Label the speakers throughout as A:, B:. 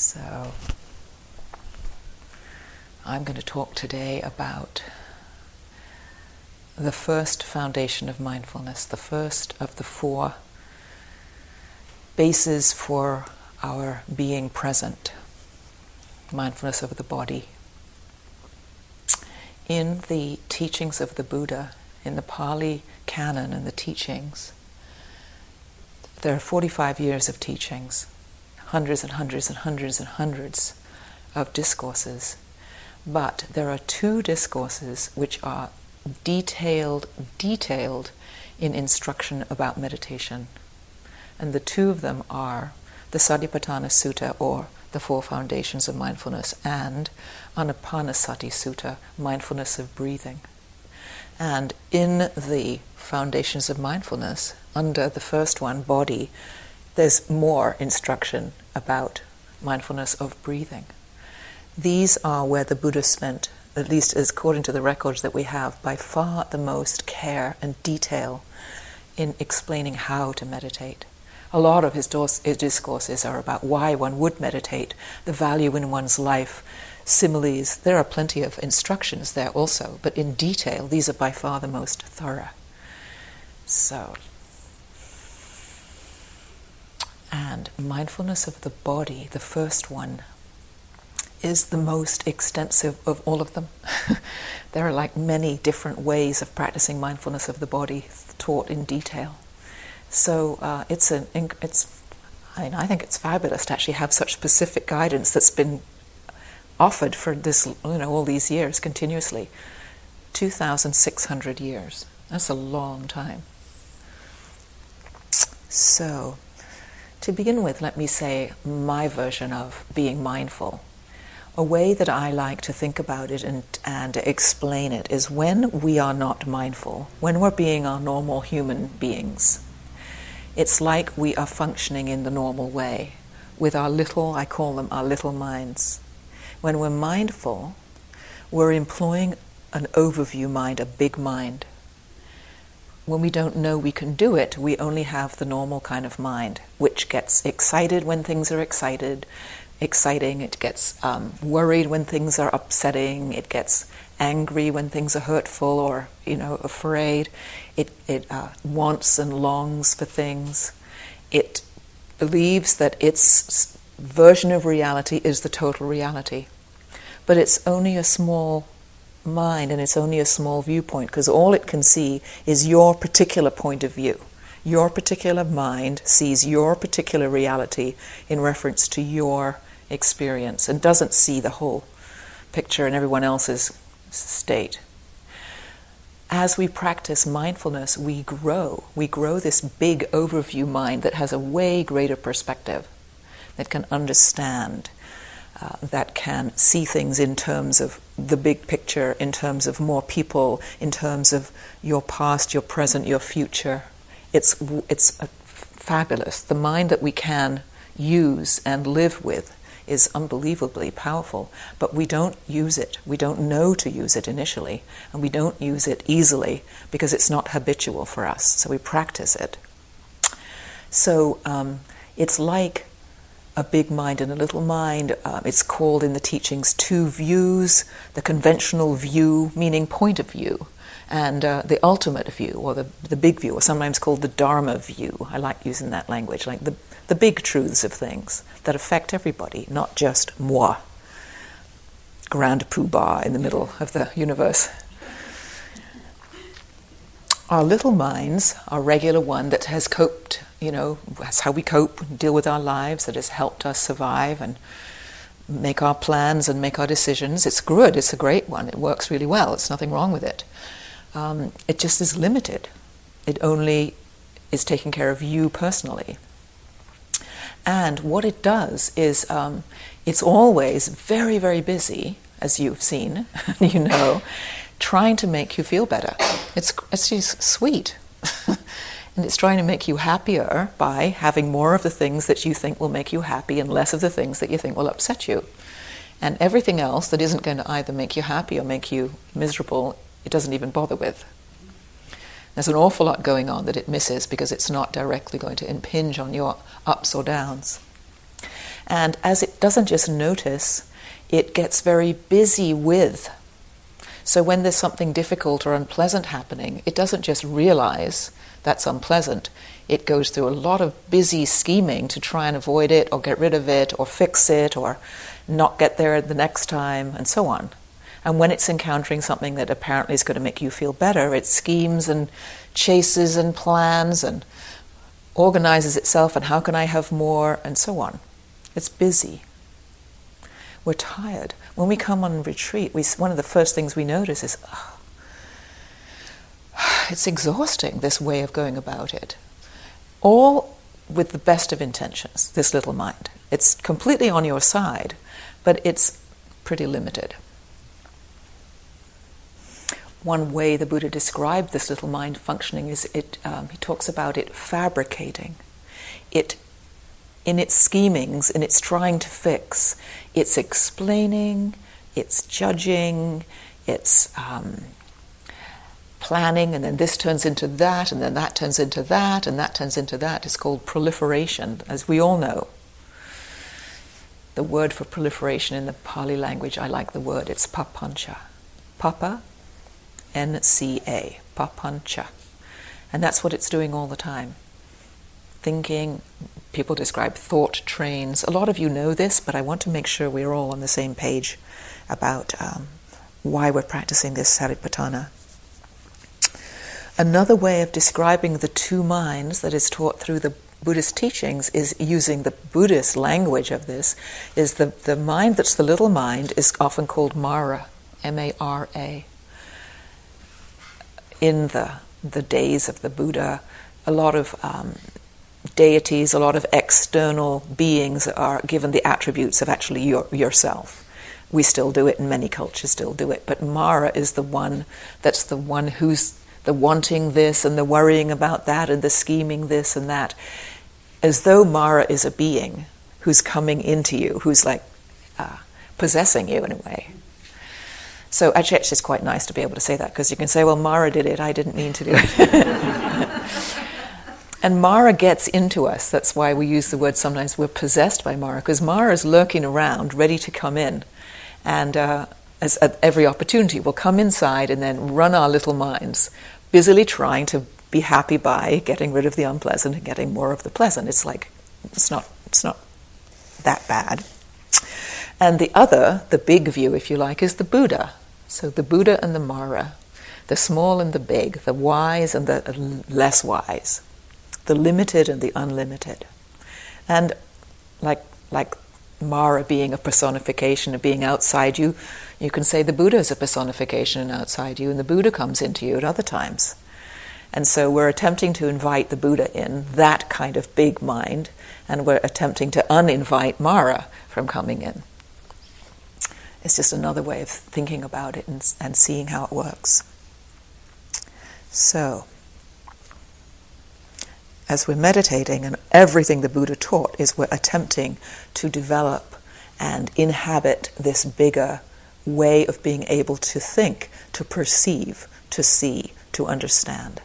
A: So, I'm going to talk today about the first foundation of mindfulness, the first of the four bases for our being present mindfulness of the body. In the teachings of the Buddha, in the Pali canon and the teachings, there are 45 years of teachings, hundreds and hundreds and hundreds and hundreds of discourses. But there are two discourses which are detailed, detailed in instruction about meditation. And the two of them are the Satipatthana Sutta, or the Four Foundations of Mindfulness, and Anapanasati Sutta, Mindfulness of Breathing. And in the Foundations of Mindfulness, under the first one, body, there's more instruction about mindfulness of breathing. These are where the Buddha spent, at least as according to the records that we have, by far the most care and detail in explaining how to meditate. A lot of his, discourses are about why one would meditate, the value in one's life, similes. There are plenty of instructions there also, but in detail, these are by far the most thorough. So, and mindfulness of the body, the first one, is the most extensive of all of them. there are like many different ways of practicing mindfulness of the body taught in detail. So uh, it's an it's I mean I think it's fabulous to actually have such specific guidance that's been offered for this you know all these years continuously. 2600 years. That's a long time. So, to begin with, let me say my version of being mindful. A way that I like to think about it and, and explain it is when we are not mindful, when we're being our normal human beings, it's like we are functioning in the normal way with our little, I call them our little minds. When we're mindful, we're employing an overview mind, a big mind when we don't know we can do it, we only have the normal kind of mind, which gets excited when things are excited, exciting. It gets um, worried when things are upsetting. It gets angry when things are hurtful or you know afraid. It it uh, wants and longs for things. It believes that its version of reality is the total reality, but it's only a small mind and it's only a small viewpoint because all it can see is your particular point of view. Your particular mind sees your particular reality in reference to your experience and doesn't see the whole picture and everyone else's state. As we practice mindfulness, we grow. We grow this big overview mind that has a way greater perspective, that can understand uh, that can see things in terms of the big picture, in terms of more people, in terms of your past, your present, your future. It's, it's fabulous. The mind that we can use and live with is unbelievably powerful, but we don't use it. We don't know to use it initially, and we don't use it easily because it's not habitual for us. So we practice it. So um, it's like a big mind and a little mind. Um, it's called in the teachings two views the conventional view, meaning point of view, and uh, the ultimate view, or the, the big view, or sometimes called the Dharma view. I like using that language, like the, the big truths of things that affect everybody, not just moi, grand poobah in the middle of the universe. Our little minds, our regular one that has coped you know, that's how we cope, and deal with our lives, that has helped us survive and make our plans and make our decisions. It's good, it's a great one, it works really well, there's nothing wrong with it. Um, it just is limited. It only is taking care of you personally. And what it does is um, it's always very, very busy, as you've seen, you know, trying to make you feel better. It's, it's just sweet. And it's trying to make you happier by having more of the things that you think will make you happy and less of the things that you think will upset you. And everything else that isn't going to either make you happy or make you miserable, it doesn't even bother with. There's an awful lot going on that it misses because it's not directly going to impinge on your ups or downs. And as it doesn't just notice, it gets very busy with. So when there's something difficult or unpleasant happening, it doesn't just realize that's unpleasant. It goes through a lot of busy scheming to try and avoid it or get rid of it or fix it or not get there the next time and so on. And when it's encountering something that apparently is going to make you feel better, it schemes and chases and plans and organizes itself and how can I have more and so on. It's busy. We're tired. When we come on retreat, we, one of the first things we notice is, oh, it's exhausting, this way of going about it. All with the best of intentions, this little mind. It's completely on your side, but it's pretty limited. One way the Buddha described this little mind functioning is it, um, he talks about it fabricating. It, in its schemings, in its trying to fix, it's explaining, it's judging, it's um, planning, and then this turns into that, and then that turns into that, and that turns into that. It's called proliferation, as we all know. The word for proliferation in the Pali language, I like the word, it's papancha. Papa, N C A, papancha. And that's what it's doing all the time. Thinking, people describe thought trains. A lot of you know this, but I want to make sure we're all on the same page about um, why we're practicing this Satipatthana. Another way of describing the two minds that is taught through the Buddhist teachings is using the Buddhist language of this, is the, the mind that's the little mind is often called Mara, M A R A. In the, the days of the Buddha, a lot of um, deities, a lot of external beings are given the attributes of actually your, yourself. We still do it, and many cultures still do it. But Mara is the one that's the one who's the wanting this and the worrying about that and the scheming this and that, as though Mara is a being who's coming into you, who's like uh, possessing you in a way. So actually, actually, it's quite nice to be able to say that because you can say, well, Mara did it, I didn't mean to do it. and Mara gets into us. That's why we use the word sometimes we're possessed by Mara, because Mara is lurking around, ready to come in. And uh, as, at every opportunity, we'll come inside and then run our little minds busily trying to be happy by getting rid of the unpleasant and getting more of the pleasant. It's like it's not it's not that bad. And the other, the big view, if you like, is the Buddha. So the Buddha and the Mara, the small and the big, the wise and the less wise, the limited and the unlimited. And like like Mara being a personification of being outside you, you can say the Buddha is a personification and outside you, and the Buddha comes into you at other times. And so we're attempting to invite the Buddha in, that kind of big mind, and we're attempting to uninvite Mara from coming in. It's just another way of thinking about it and, and seeing how it works. So, as we're meditating, and everything the Buddha taught is we're attempting to develop and inhabit this bigger way of being able to think, to perceive, to see, to understand.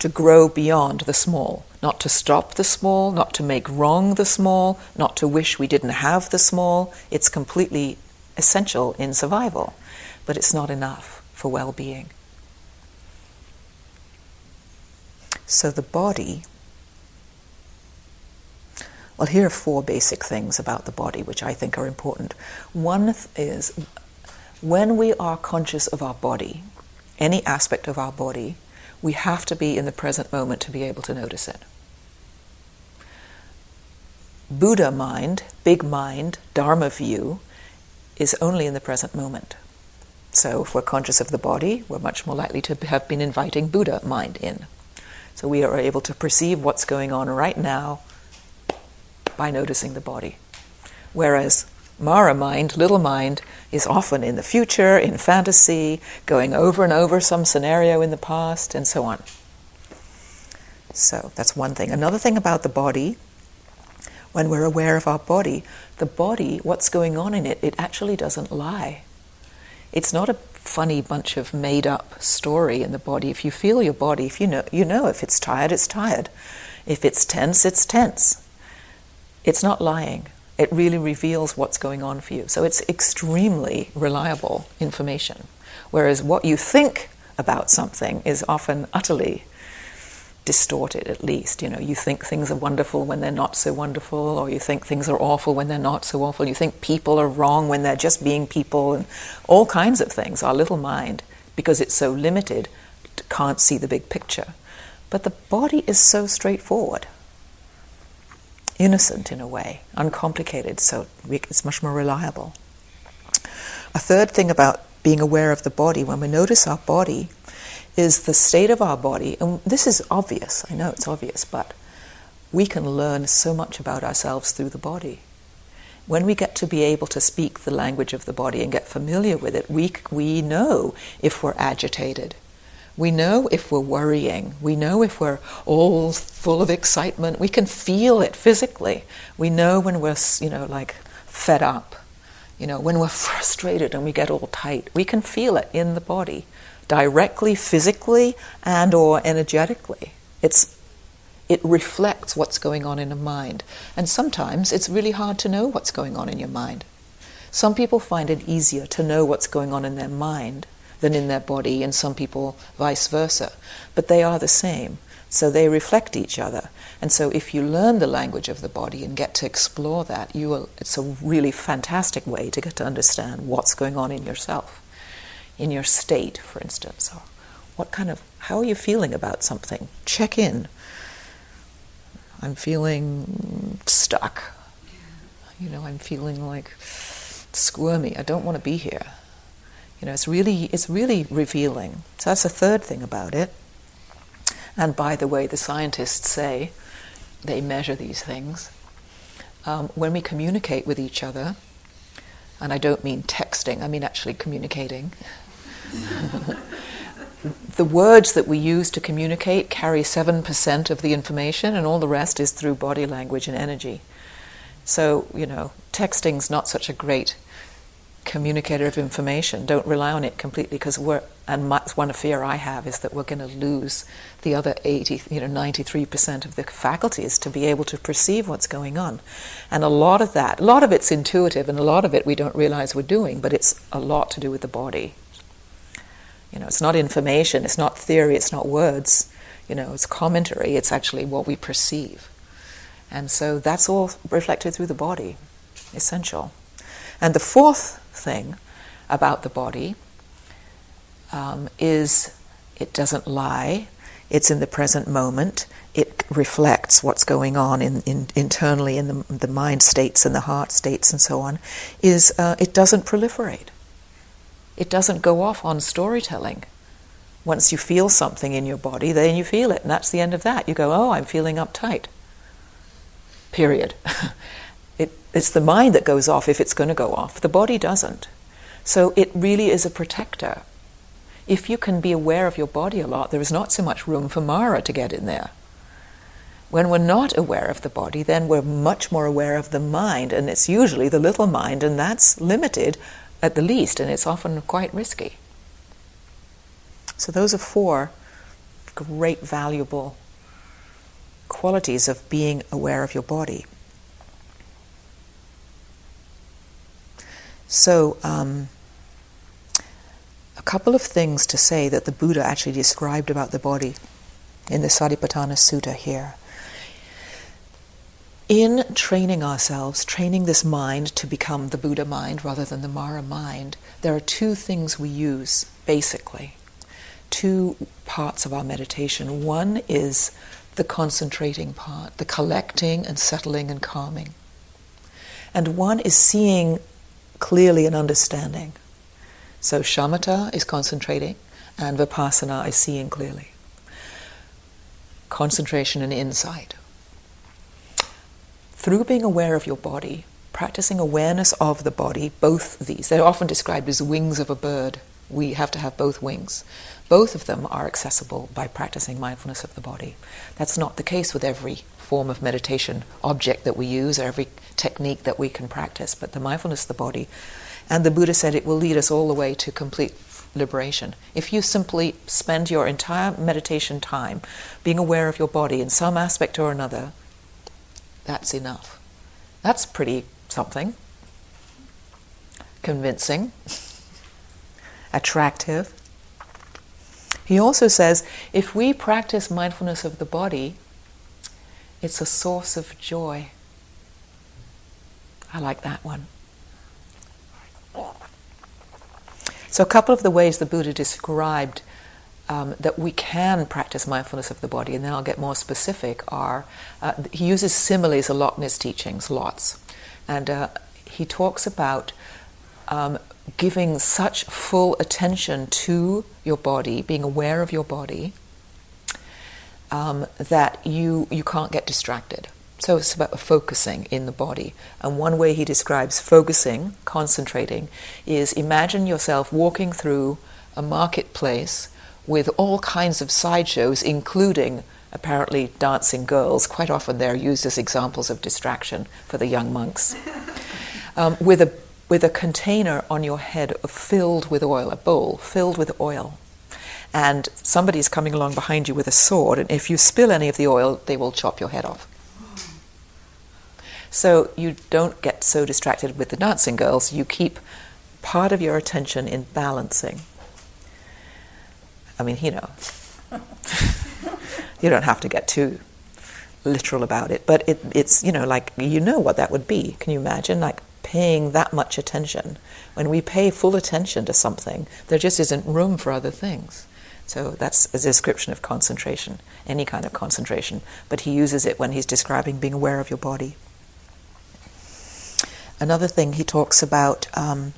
A: To grow beyond the small, not to stop the small, not to make wrong the small, not to wish we didn't have the small. It's completely essential in survival, but it's not enough for well being. So the body well, here are four basic things about the body which I think are important. One is when we are conscious of our body, any aspect of our body, we have to be in the present moment to be able to notice it. Buddha mind, big mind, Dharma view, is only in the present moment. So if we're conscious of the body, we're much more likely to have been inviting Buddha mind in. So we are able to perceive what's going on right now by noticing the body. Whereas Mara mind, little mind, is often in the future, in fantasy, going over and over some scenario in the past, and so on. So that's one thing. Another thing about the body, when we're aware of our body, the body, what's going on in it, it actually doesn't lie. It's not a funny bunch of made up story in the body. If you feel your body, if you know, you know if it's tired, it's tired. If it's tense, it's tense. It's not lying. It really reveals what's going on for you. So it's extremely reliable information. Whereas what you think about something is often utterly distorted at least. You know you think things are wonderful when they're not so wonderful or you think things are awful when they're not so awful. You think people are wrong when they're just being people and all kinds of things. Our little mind because it's so limited can't see the big picture. But the body is so straightforward. Innocent in a way. Uncomplicated so it's much more reliable. A third thing about being aware of the body when we notice our body is the state of our body. And this is obvious, I know it's obvious, but we can learn so much about ourselves through the body. When we get to be able to speak the language of the body and get familiar with it, we, we know if we're agitated. We know if we're worrying. We know if we're all full of excitement. We can feel it physically. We know when we're, you know, like fed up. You know, when we're frustrated and we get all tight. We can feel it in the body directly physically and or energetically. It's it reflects what's going on in a mind. And sometimes it's really hard to know what's going on in your mind. Some people find it easier to know what's going on in their mind than in their body, and some people vice versa. But they are the same. So they reflect each other. And so if you learn the language of the body and get to explore that, you will, it's a really fantastic way to get to understand what's going on in yourself in your state, for instance, or what kind of how are you feeling about something? Check in. I'm feeling stuck. You know, I'm feeling like squirmy. I don't want to be here. You know, it's really it's really revealing. So that's the third thing about it. And by the way, the scientists say they measure these things. Um, when we communicate with each other, and I don't mean texting, I mean actually communicating, the words that we use to communicate carry 7% of the information, and all the rest is through body language and energy. So, you know, texting's not such a great communicator of information. Don't rely on it completely because we're, and my, one fear I have is that we're going to lose the other 80, you know, 93% of the faculties to be able to perceive what's going on. And a lot of that, a lot of it's intuitive and a lot of it we don't realize we're doing, but it's a lot to do with the body. You know, it's not information, it's not theory, it's not words. You know, it's commentary, it's actually what we perceive. And so that's all reflected through the body, essential. And the fourth thing about the body um, is it doesn't lie, it's in the present moment, it reflects what's going on in, in, internally in the, the, mind states and the heart states and so on, is uh, it doesn't proliferate. It doesn't go off on storytelling. Once you feel something in your body, then you feel it, and that's the end of that. You go, oh, I'm feeling uptight. Period. it, it's the mind that goes off if it's going to go off. The body doesn't. So it really is a protector. If you can be aware of your body a lot, there is not so much room for Mara to get in there. When we're not aware of the body, then we're much more aware of the mind, and it's usually the little mind, and that's limited at the least, and it's often quite risky. So, those are four great, valuable qualities of being aware of your body. So, um, a couple of things to say that the Buddha actually described about the body in the Satipatthana Sutta here in training ourselves, training this mind to become the Buddha mind rather than the Mara mind, there are two things we use basically. Two parts of our meditation. One is the concentrating part, the collecting and settling and calming. And one is seeing clearly and understanding. So shamatha is concentrating, and vipassana is seeing clearly. Concentration and insight through being aware of your body, practicing awareness of the body, both these, they're often described as wings of a bird. We have to have both wings. Both of them are accessible by practicing mindfulness of the body. That's not the case with every form of meditation object that we use or every technique that we can practice, but the mindfulness of the body. And the Buddha said it will lead us all the way to complete liberation. If you simply spend your entire meditation time being aware of your body in some aspect or another, that's enough. That's pretty something, convincing, attractive. He also says if we practice mindfulness of the body, it's a source of joy. I like that one. So, a couple of the ways the Buddha described um, that we can practice mindfulness of the body, and then I'll get more specific, are uh, he uses similes a lot in his teachings, lots. And uh, he talks about um, giving such full attention to your body, being aware of your body, um, that you, you can't get distracted. So it's about focusing in the body. And one way he describes focusing, concentrating, is imagine yourself walking through a marketplace with all kinds of sideshows, including apparently dancing girls. Quite often they're used as examples of distraction for the young monks. Um, with, a, with a container on your head filled with oil, a bowl filled with oil. And somebody's coming along behind you with a sword, and if you spill any of the oil, they will chop your head off. So you don't get so distracted with the dancing girls, you keep part of your attention in balancing. I mean, you know, you don't have to get too literal about it, but it, it's, you know, like, you know what that would be. Can you imagine, like, paying that much attention? When we pay full attention to something, there just isn't room for other things. So that's a description of concentration, any kind of concentration. But he uses it when he's describing being aware of your body. Another thing he talks about um,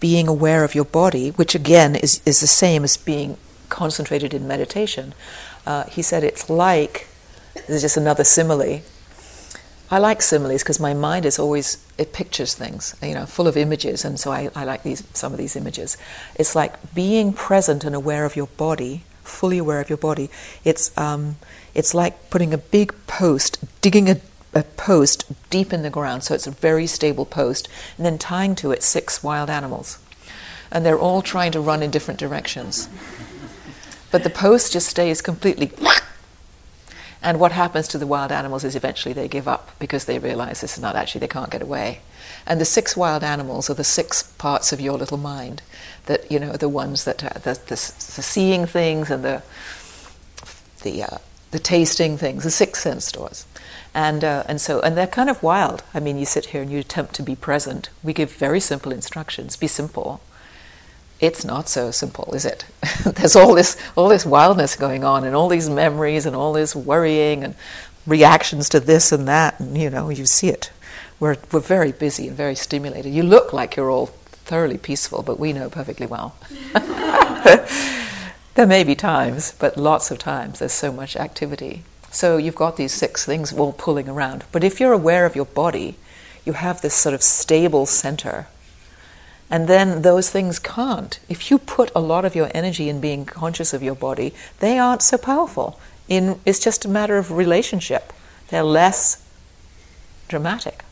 A: being aware of your body, which again is, is the same as being concentrated in meditation. Uh, he said it's like, this is just another simile. I like similes because my mind is always, it pictures things, you know, full of images, and so I, I like these, some of these images. It's like being present and aware of your body, fully aware of your body. It's, um, it's like putting a big post, digging a, a post deep in the ground, so it's a very stable post, and then tying to it six wild animals. And they're all trying to run in different directions. But the post just stays completely. And what happens to the wild animals is eventually they give up because they realize this is not actually, they can't get away. And the six wild animals are the six parts of your little mind that, you know, the ones that are the, the, the seeing things and the, the, uh, the tasting things, the six sense doors. And, uh, and so, and they're kind of wild. I mean, you sit here and you attempt to be present. We give very simple instructions be simple it's not so simple, is it? There's all this all this wildness going on, and all these memories, and all this worrying, and reactions to this and that, and you know, you see it. We're we're very busy and very stimulated. You look like you're all thoroughly peaceful, but we know perfectly well. there may be times, but lots of times there's so much activity. So you've got these six things all pulling around. But if you're aware of your body, you have this sort of stable center and then those things can't. If you put a lot of your energy in being conscious of your body, they aren't so powerful. In, it's just a matter of relationship. They're less dramatic.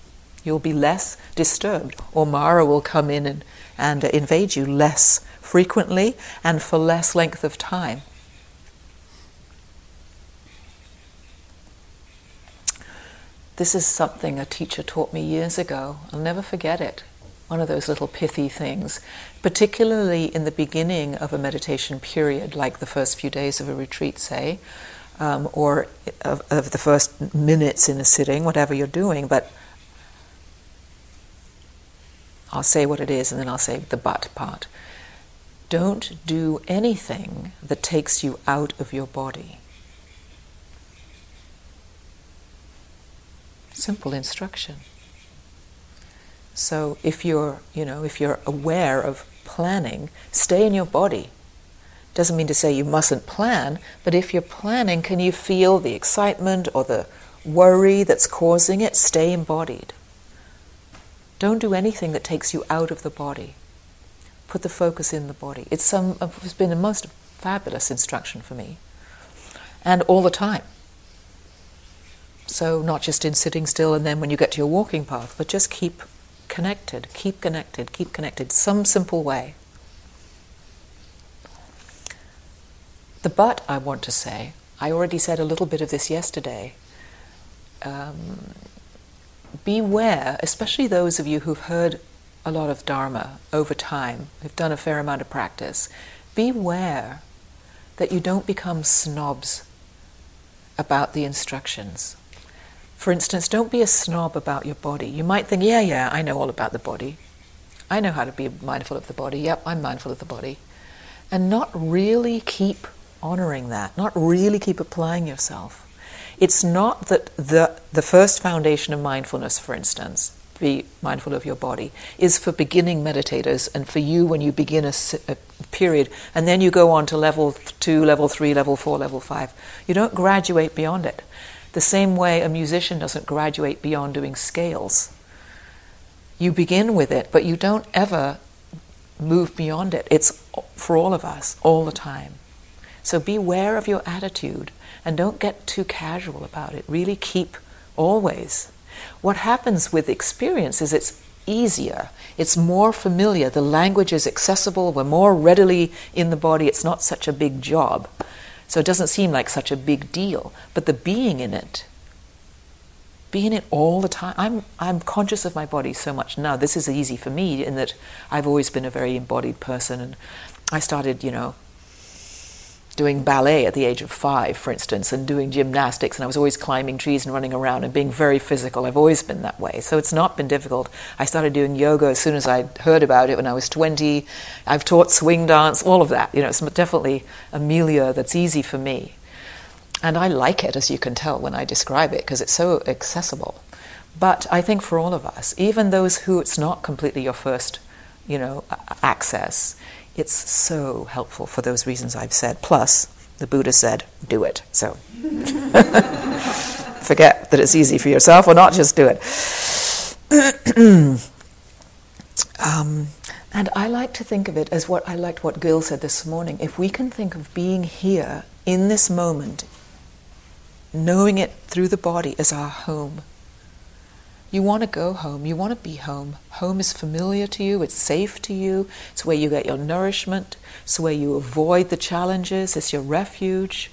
A: You'll be less disturbed. Or Mara will come in and, and invade you less frequently and for less length of time. This is something a teacher taught me years ago. I'll never forget it one of those little pithy things, particularly in the beginning of a meditation period, like the first few days of a retreat, say, um, or of, of the first minutes in a sitting, whatever you're doing. But I'll say what it is and then I'll say the but part. Don't do anything that takes you out of your body. Simple instruction. So if you're, you know, if you're aware of planning, stay in your body. Doesn't mean to say you mustn't plan, but if you're planning, can you feel the excitement or the worry that's causing it? Stay embodied. Don't do anything that takes you out of the body. Put the focus in the body. It's some it's been a most fabulous instruction for me. And all the time. So not just in sitting still and then when you get to your walking path, but just keep connected, keep connected, keep connected, some simple way. The but I want to say, I already said a little bit of this yesterday. Um, beware, especially those of you who've heard a lot of Dharma over time, who've done a fair amount of practice, beware that you don't become snobs about the instructions. For instance, don't be a snob about your body. You might think, yeah, yeah, I know all about the body. I know how to be mindful of the body. Yep, I'm mindful of the body. And not really keep honoring that, not really keep applying yourself. It's not that the, the first foundation of mindfulness, for instance, be mindful of your body, is for beginning meditators and for you when you begin a, a, period and then you go on to level two, level three, level four, level five. You don't graduate beyond it. The same way a musician doesn't graduate beyond doing scales. You begin with it, but you don't ever move beyond it. It's for all of us, all the time. So beware of your attitude and don't get too casual about it. Really keep always. What happens with experience is it's easier, it's more familiar, the language is accessible, we're more readily in the body, it's not such a big job. So it doesn't seem like such a big deal. But the being in it, being in it all the time. I'm, I'm conscious of my body so much now. This is easy for me in that I've always been a very embodied person. And I started, you know, doing ballet at the age of five, for instance, and doing gymnastics, and I was always climbing trees and running around and being very physical. I've always been that way, so it's not been difficult. I started doing yoga as soon as I heard about it when I was 20. I've taught swing dance, all of that. You know, it's definitely a milieu that's easy for me. And I like it, as you can tell when I describe it, because it's so accessible. But I think for all of us, even those who it's not completely your first, you know, access, it's so helpful for those reasons I've said. Plus, the Buddha said, do it. So forget that it's easy for yourself or not, just do it. um, and I like to think of it as what I liked what Gil said this morning. If we can think of being here in this moment, knowing it through the body as our home, you want to go home. You want to be home. Home is familiar to you. It's safe to you. It's where you get your nourishment. It's where you avoid the challenges. It's your refuge.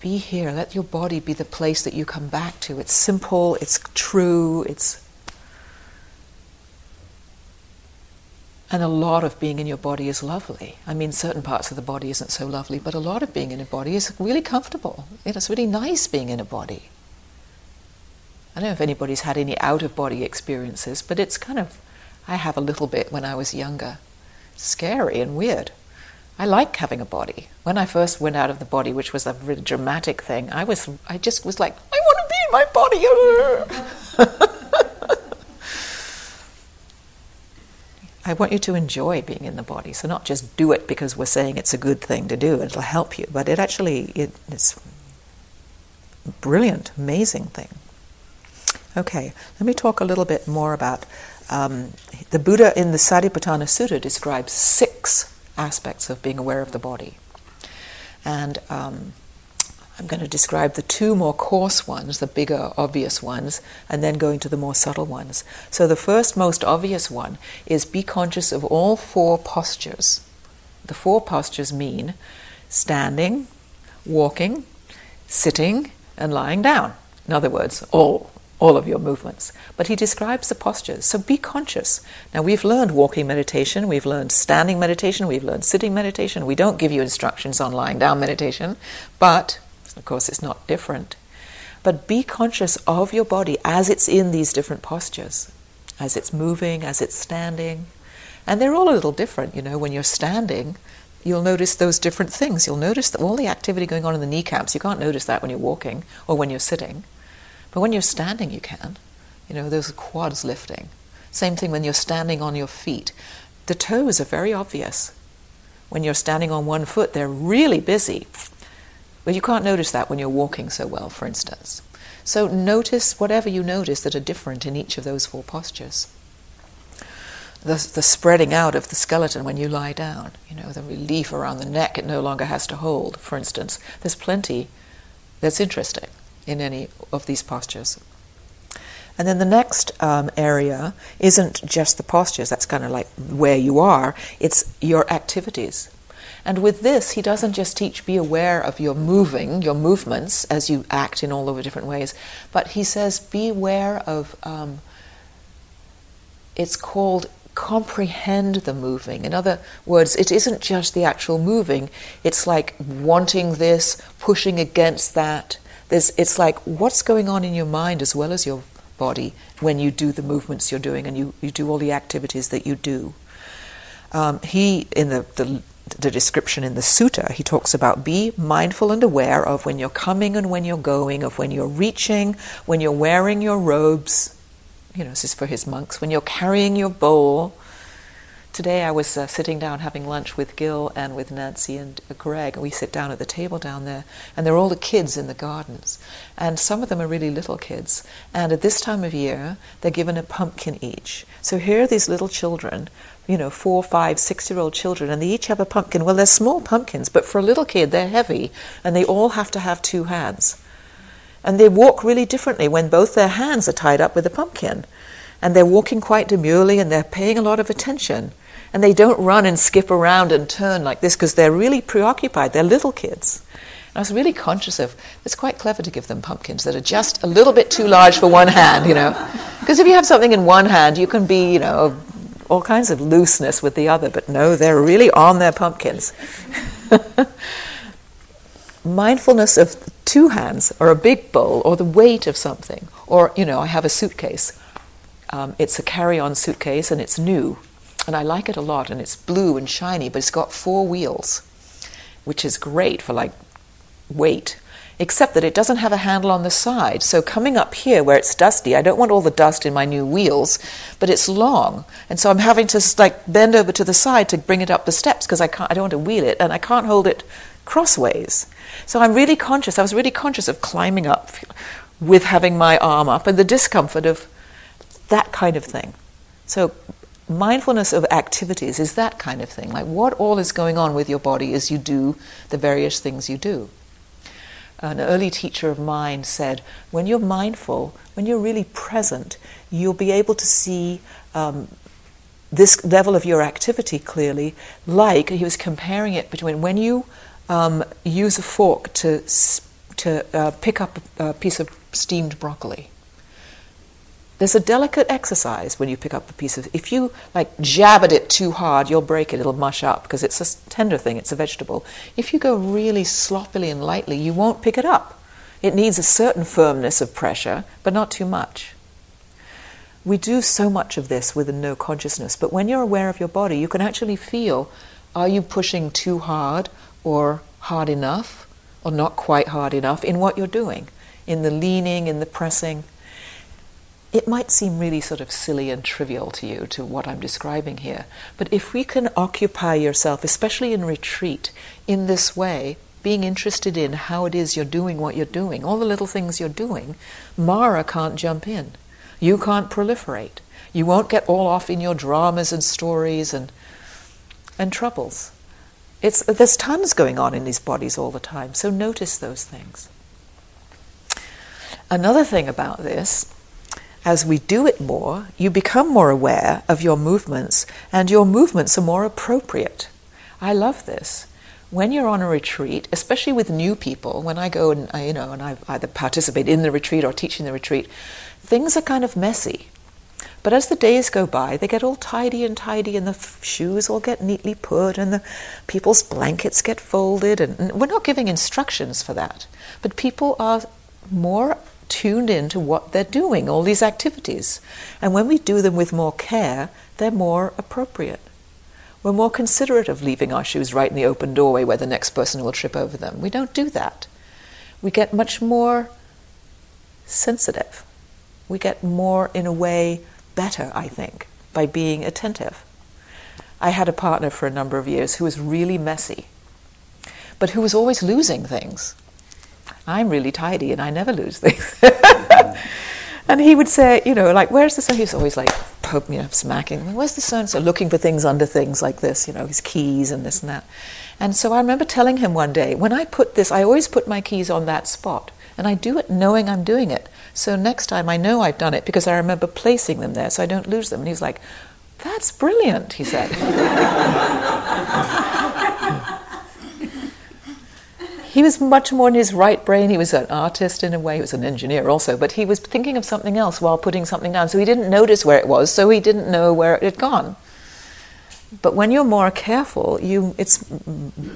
A: Be here. Let your body be the place that you come back to. It's simple. It's true. It's. And a lot of being in your body is lovely. I mean, certain parts of the body isn't so lovely, but a lot of being in a body is really comfortable. it's really nice being in a body. I don't know if anybody's had any out of body experiences, but it's kind of, I have a little bit when I was younger. Scary and weird. I like having a body. When I first went out of the body, which was a really dramatic thing, I was, I just was like, I want to be in my body. I want you to enjoy being in the body. So not just do it because we're saying it's a good thing to do, it'll help you, but it actually it, it's a brilliant, amazing thing. Okay, let me talk a little bit more about um, the Buddha in the Satipatthana Sutta describes six aspects of being aware of the body. And um, I'm going to describe the two more coarse ones, the bigger, obvious ones, and then going to the more subtle ones. So, the first, most obvious one is be conscious of all four postures. The four postures mean standing, walking, sitting, and lying down. In other words, all all of your movements. But he describes the postures. So be conscious. Now, we've learned walking meditation, we've learned standing meditation, we've learned sitting meditation. We don't give you instructions on lying down meditation, but of course, it's not different. But be conscious of your body as it's in these different postures, as it's moving, as it's standing. And they're all a little different, you know, when you're standing. You'll notice those different things. You'll notice that all the activity going on in the kneecaps. You can't notice that when you're walking or when you're sitting. But when you're standing, you can. You know, those quads lifting. Same thing when you're standing on your feet. The toes are very obvious. When you're standing on one foot, they're really busy. But you can't notice that when you're walking so well, for instance. So notice whatever you notice that are different in each of those four postures. The, the spreading out of the skeleton when you lie down, you know, the relief around the neck it no longer has to hold, for instance. There's plenty that's interesting in any of these postures. And then the next um, area isn't just the postures, that's kind of like where you are, it's your activities. And with this, he doesn't just teach be aware of your moving, your movements as you act in all of the different ways, but he says be aware of. Um, it's called comprehend the moving. In other words, it isn't just the actual moving, it's like wanting this, pushing against that. There's, it's like what's going on in your mind as well as your body when you do the movements you're doing and you, you do all the activities that you do. Um, he, in the, the, the description in the sutta, he talks about be mindful and aware of when you're coming and when you're going, of when you're reaching, when you're wearing your robes, you know, this is for his monks, when you're carrying your bowl. Today I was uh, sitting down having lunch with Gil and with Nancy and uh, Greg, and we sit down at the table down there, and there are all the kids in the gardens. And some of them are really little kids. And at this time of year, they're given a pumpkin each. So here are these little children, you know, four, five, six year old children, and they each have a pumpkin. Well, they're small pumpkins, but for a little kid, they're heavy, and they all have to have two hands. And they walk really differently when both their hands are tied up with a pumpkin. And they're walking quite demurely and they're paying a lot of attention. And they don't run and skip around and turn like this because they're really preoccupied. They're little kids. And I was really conscious of it's quite clever to give them pumpkins that are just a little bit too large for one hand, you know. Because if you have something in one hand, you can be, you know, all kinds of looseness with the other. But no, they're really on their pumpkins. Mindfulness of two hands or a big bowl or the weight of something. Or, you know, I have a suitcase. Um, it's a carry on suitcase and it's new. And I like it a lot and it's blue and shiny, but it's got four wheels, which is great for like weight. Except that it doesn't have a handle on the side. So coming up here where it's dusty, I don't want all the dust in my new wheels, but it's long. And so I'm having to like bend over to the side to bring it up the steps because I can't I don't want to wheel it and I can't hold it crossways. So I'm really conscious, I was really conscious of climbing up with having my arm up and the discomfort of that kind of thing. So mindfulness of activities is that kind of thing. Like what all is going on with your body as you do the various things you do. An early teacher of mine said, when you're mindful, when you're really present, you'll be able to see um, this level of your activity clearly, like he was comparing it between when you um, use a fork to, to uh, pick up a, a piece of steamed broccoli. There's a delicate exercise when you pick up a piece of. If you like jab at it too hard, you'll break it. It'll mush up because it's a tender thing. It's a vegetable. If you go really sloppily and lightly, you won't pick it up. It needs a certain firmness of pressure, but not too much. We do so much of this with a no consciousness, but when you're aware of your body, you can actually feel: Are you pushing too hard? or hard enough or not quite hard enough in what you're doing, in the leaning, in the pressing. It might seem really sort of silly and trivial to you, to what I'm describing here, but if we can occupy yourself, especially in retreat, in this way, being interested in how it is you're doing what you're doing, all the little things you're doing, Mara can't jump in. You can't proliferate. You won't get all off in your dramas and stories and, and troubles. It's, there's tons going on in these bodies all the time, so notice those things. Another thing about this, as we do it more, you become more aware of your movements, and your movements are more appropriate. I love this. When you're on a retreat, especially with new people, when I go and uh, you know, and I either participate in the retreat or teach in the retreat, things are kind of messy. But as the days go by, they get all tidy and tidy, and the shoes all get neatly put, and the people's blankets get folded. And, and we're not giving instructions for that, but people are more tuned in to what they're doing, all these activities. And when we do them with more care, they're more appropriate. We're more considerate of leaving our shoes right in the open doorway where the next person will trip over them. We don't do that. We get much more sensitive. We get more, in a way, better, I think, by being attentive. I had a partner for a number of years who was really messy, but who was always losing things. I'm really tidy and I never lose things. and he would say, you know, like, where's the son? He's always like, poke me up, smacking. Where's the son? So looking for things under things like this, you know, his keys and this and that. And so I remember telling him one day, when I put this, I always put my keys on that spot. And I do it knowing I'm doing it. So next time I know I've done it because I remember placing them there so I don't lose them. And he's like, That's brilliant, he said. he was much more in his right brain. He was an artist in a way. He was an engineer also, but he was thinking of something else while putting something down. So he didn't notice where it was. So he didn't know where it had gone. But when you're more careful, you it's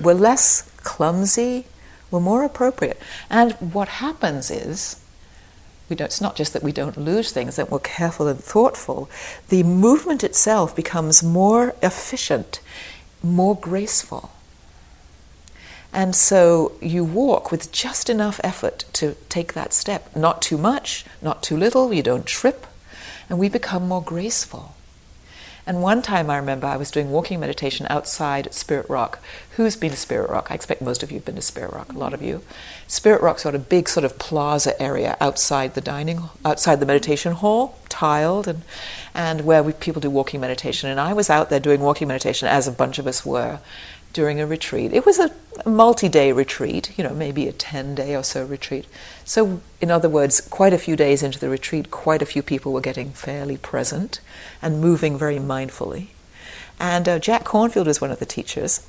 A: we're less clumsy. We're more appropriate. And what happens is we don't, it's not just that we don't lose things, that we're careful and thoughtful. The movement itself becomes more efficient, more graceful. And so you walk with just enough effort to take that step. Not too much, not too little, you don't trip, and we become more graceful. And one time I remember I was doing walking meditation outside Spirit Rock. Who's been to Spirit Rock? I expect most of you have been to Spirit Rock, a lot of you. Spirit Rock's got a big sort of plaza area outside the dining, outside the meditation hall, tiled, and, and where we, people do walking meditation. And I was out there doing walking meditation, as a bunch of us were during a retreat. It was a, multi day retreat, you know, maybe a 10 day or so retreat. So, in other words, quite a few days into the retreat, quite a few people were getting fairly present and moving very mindfully. And uh, Jack Kornfield was one of the teachers.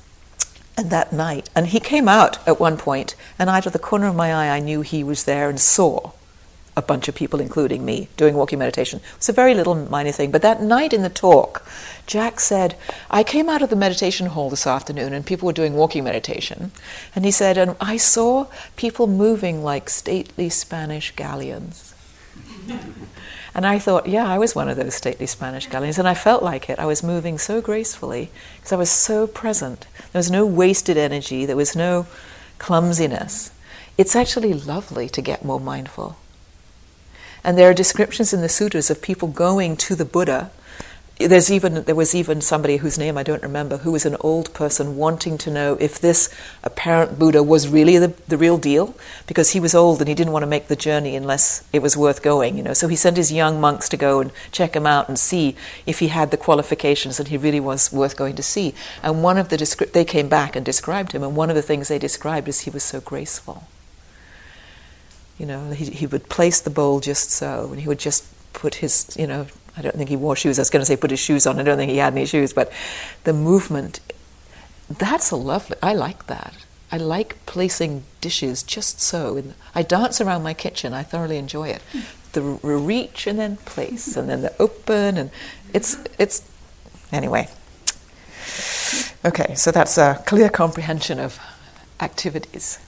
A: And that night, and he came out at one point, and out of the corner of my eye, I knew he was there and saw a bunch of people, including me, doing walking meditation. It was a very little minor thing. But that night in the talk, Jack said, I came out of the meditation hall this afternoon and people were doing walking meditation. And he said, and I saw people moving like stately Spanish galleons. and I thought, yeah, I was one of those stately Spanish galleons. And I felt like it. I was moving so gracefully because I was so present. There was no wasted energy, there was no clumsiness. It's actually lovely to get more mindful. And there are descriptions in the sutras of people going to the Buddha. There's even there was even somebody whose name I don't remember who was an old person wanting to know if this apparent Buddha was really the, the real deal because he was old and he didn't want to make the journey unless it was worth going, you know. So he sent his young monks to go and check him out and see if he had the qualifications and he really was worth going to see. And one of the descri- they came back and described him, and one of the things they described is he was so graceful. You know, he, he would place the bowl just so, and he would just put his, you know, I don't think he wore shoes. I was going to say put his shoes on. I don't think he had any shoes, but the movement, that's a lovely, I like that. I like placing dishes just so. And I dance around my kitchen. I thoroughly enjoy it. The reach and then place, and then the open, and it's it's anyway. Okay, so that's a clear comprehension of activities.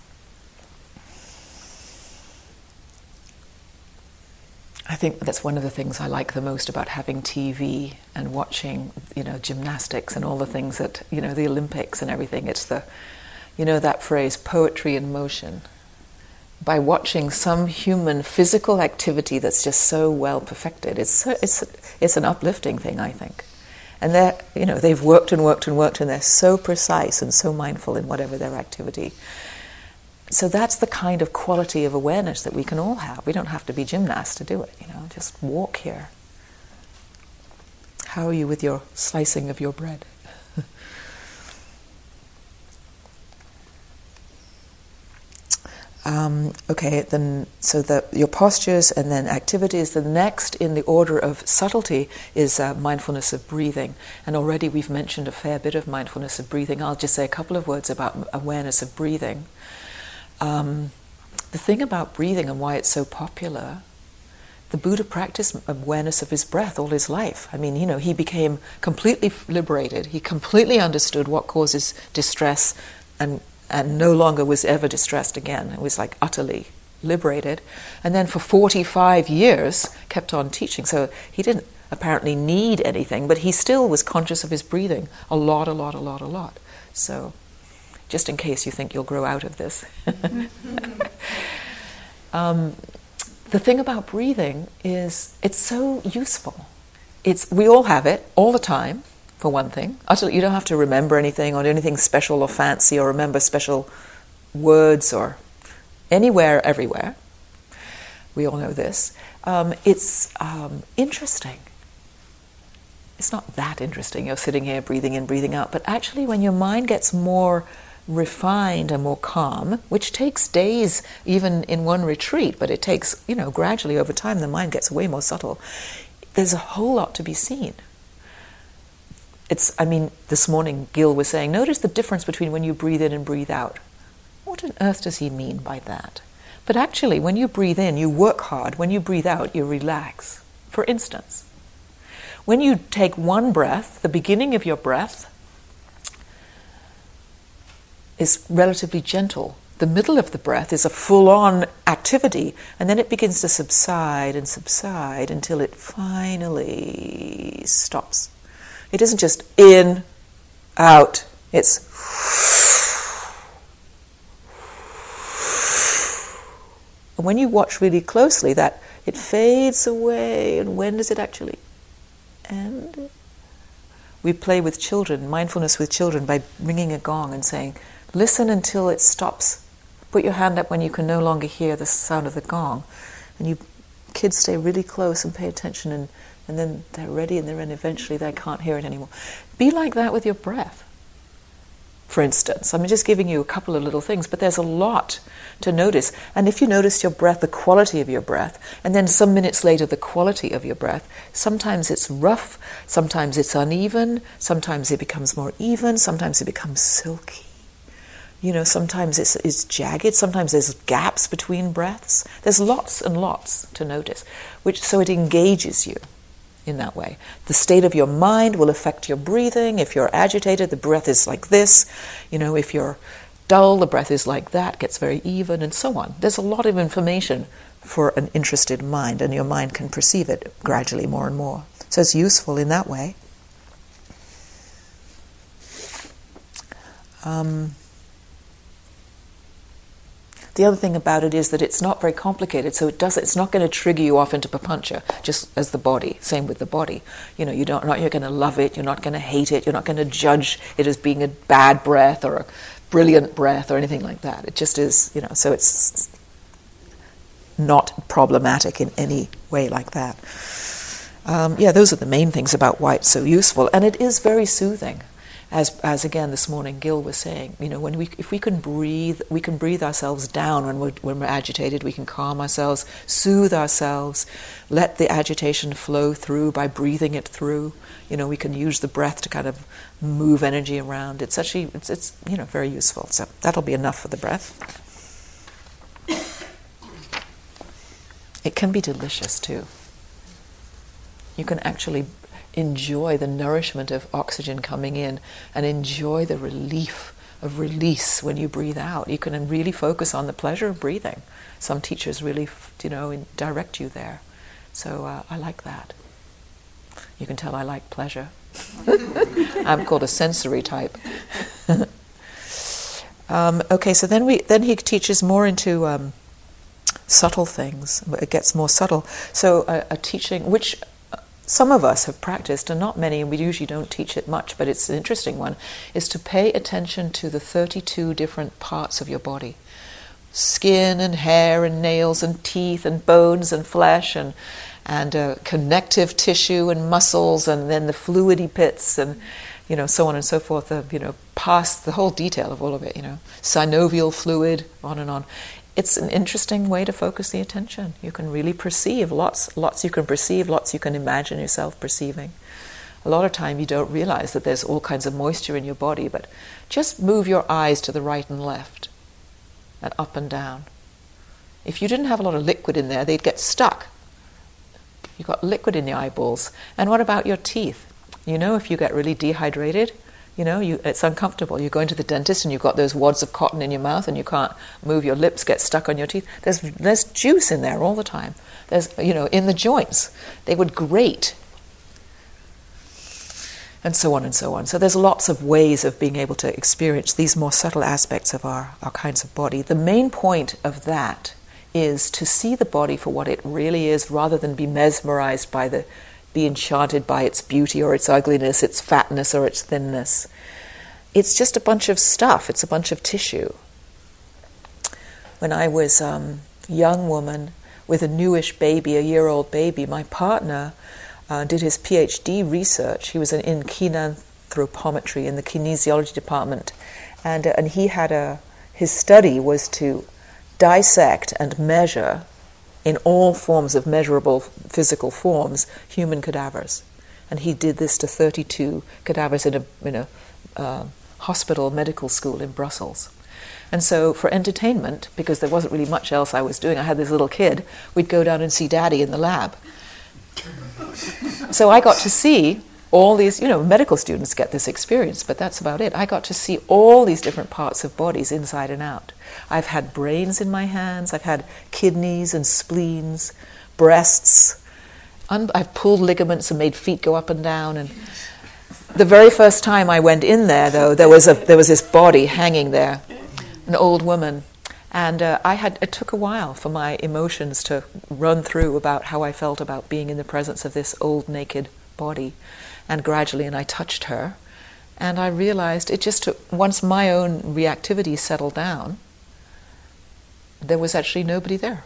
A: I think that's one of the things I like the most about having TV and watching, you know, gymnastics and all the things that, you know, the Olympics and everything. It's the, you know, that phrase, poetry in motion. By watching some human physical activity that's just so well perfected, it's, it's, it's an uplifting thing, I think. And they're, you know, they've worked and worked and worked and they're so precise and so mindful in whatever their activity so that's the kind of quality of awareness that we can all have. We don't have to be gymnasts to do it, you know, just walk here. How are you with your slicing of your bread? um, okay, then so the, your postures and then activities. The next in the order of subtlety is uh, mindfulness of breathing, and already we've mentioned a fair bit of mindfulness of breathing. I'll just say a couple of words about awareness of breathing. Um, the thing about breathing and why it's so popular, the Buddha practiced awareness of his breath all his life. I mean, you know, he became completely liberated. He completely understood what causes distress and, and no longer was ever distressed again. It was like utterly liberated. And then for 45 years kept on teaching. So he didn't apparently need anything, but he still was conscious of his breathing a lot, a lot, a lot, a lot. So just in case you think you'll grow out of this. um, the thing about breathing is it's so useful. It's, we all have it all the time, for one thing. Utterly, you don't have to remember anything or anything special or fancy or remember special words or anywhere, everywhere. We all know this. Um, it's um, interesting. It's not that interesting. You're sitting here breathing in, breathing out, but actually, when your mind gets more refined and more calm, which takes days even in one retreat, but it takes, you know, gradually over time the mind gets way more subtle. There's a whole lot to be seen. It's, I mean, this morning Gil was saying, notice the difference between when you breathe in and breathe out. What on earth does he mean by that? But actually, when you breathe in, you work hard. When you breathe out, you relax. For instance, when you take one breath, the beginning of your breath is relatively gentle. The middle of the breath is a full on activity, and then it begins to subside and subside until it finally stops. It isn't just in, out, it's And when you watch really closely, that it fades away. And when does it actually end? We play with children, mindfulness with children, by ringing a gong and saying, Listen until it stops. Put your hand up when you can no longer hear the sound of the gong. And you kids stay really close and pay attention and, and then they're ready and they're in eventually they can't hear it anymore. Be like that with your breath for instance. I'm just giving you a couple of little things, but there's a lot to notice. And if you notice your breath, the quality of your breath, and then some minutes later, the quality of your breath, sometimes it's rough, sometimes it's uneven, sometimes it becomes more even, sometimes it becomes silky. You know, sometimes it's, it's jagged, sometimes there's gaps between breaths. There's lots and lots to notice, which so it engages you in that way. The state of your mind will affect your breathing. If you're agitated, the breath is like this. You know, if you're dull, the breath is like that, gets very even, and so on. There's a lot of information for an interested mind, and your mind can perceive it gradually more and more. So it's useful in that way. Um, the other thing about it is that it's not very complicated, so it does it's not going to trigger you off into papancha, just as the body. Same with the body. You know, you don't not you're going to love it, you're not going to hate it, you're not going to judge it as being a bad breath or a brilliant breath or anything like that. It just is, you know, so it's not problematic in any way like that. Um, yeah, those are the main things about why it's so useful, and it is very soothing as, as again this morning Gil was saying, you know, when we, if we can breathe, we can breathe ourselves down when we're, when we're agitated, we can calm ourselves, soothe ourselves, let the agitation flow through by breathing it through. You know, we can use the breath to kind of move energy around. It's actually, it's, it's you know, very useful. So that'll be enough for the breath. It can be delicious too. You can actually enjoy the nourishment of oxygen coming in and enjoy the relief of release when you breathe out. You can really focus on the pleasure of breathing. Some teachers really, you know, direct you there. So uh, I like that. You can tell I like pleasure. I'm called a sensory type. um, okay, so then we then he teaches more into um, subtle things. It gets more subtle. So a, a teaching, which some of us have practiced, and not many, and we usually don't teach it much, but it's an interesting one, is to pay attention to the 32 different parts of your body. Skin and hair and nails and teeth and bones and flesh and and uh, connective tissue and muscles and then the fluidy pits and you know so on and so forth of you know past the whole detail of all of it you know. Synovial fluid on and on it's an interesting way to focus the attention. You can really perceive lots, lots you can perceive, lots you can imagine yourself perceiving. A lot of time you don't realize that there's all kinds of moisture in your body, but just move your eyes to the right and left, and up and down. If you didn't have a lot of liquid in there, they'd get stuck. You've got liquid in the eyeballs. And what about your teeth? You know, if you get really dehydrated, you know, you, it's uncomfortable. You go into the dentist and you've got those wads of cotton in your mouth and you can't move your lips, get stuck on your teeth. There's, there's juice in there all the time. There's, you know, in the joints. They would grate. And so on and so on. So there's lots of ways of being able to experience these more subtle aspects of our, our kinds of body. The main point of that is to see the body for what it really is rather than be mesmerized by the be enchanted by its beauty or its ugliness, its fatness or its thinness. It's just a bunch of stuff, it's a bunch of tissue. When I was a um, young woman with a newish baby, a year old baby, my partner uh, did his PhD research. He was in, in kinanthropometry in the kinesiology department, and, uh, and he had a his study was to dissect and measure in all forms of measurable physical forms human cadavers. And he did this to 32 cadavers in a, in a uh, hospital medical school in Brussels. And so, for entertainment, because there wasn't really much else I was doing, I had this little kid, we'd go down and see daddy in the lab. so I got to see all these, you know, medical students get this experience, but that's about it. I got to see all these different parts of bodies inside and out. I've had brains in my hands, I've had kidneys and spleens, breasts. I've pulled ligaments and made feet go up and down. And the very first time I went in there, though, there was a there was this body hanging there, an old woman, and uh, I had it took a while for my emotions to run through about how I felt about being in the presence of this old naked body, and gradually, and I touched her, and I realized it just took once my own reactivity settled down. There was actually nobody there.